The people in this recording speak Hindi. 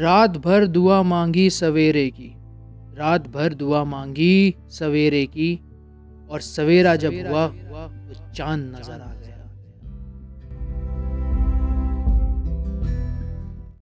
रात भर दुआ मांगी सवेरे की। रात भर दुआ मांगी सवेरे की। और सवेरा जब हुआ तो चाँद नज़र आ गया।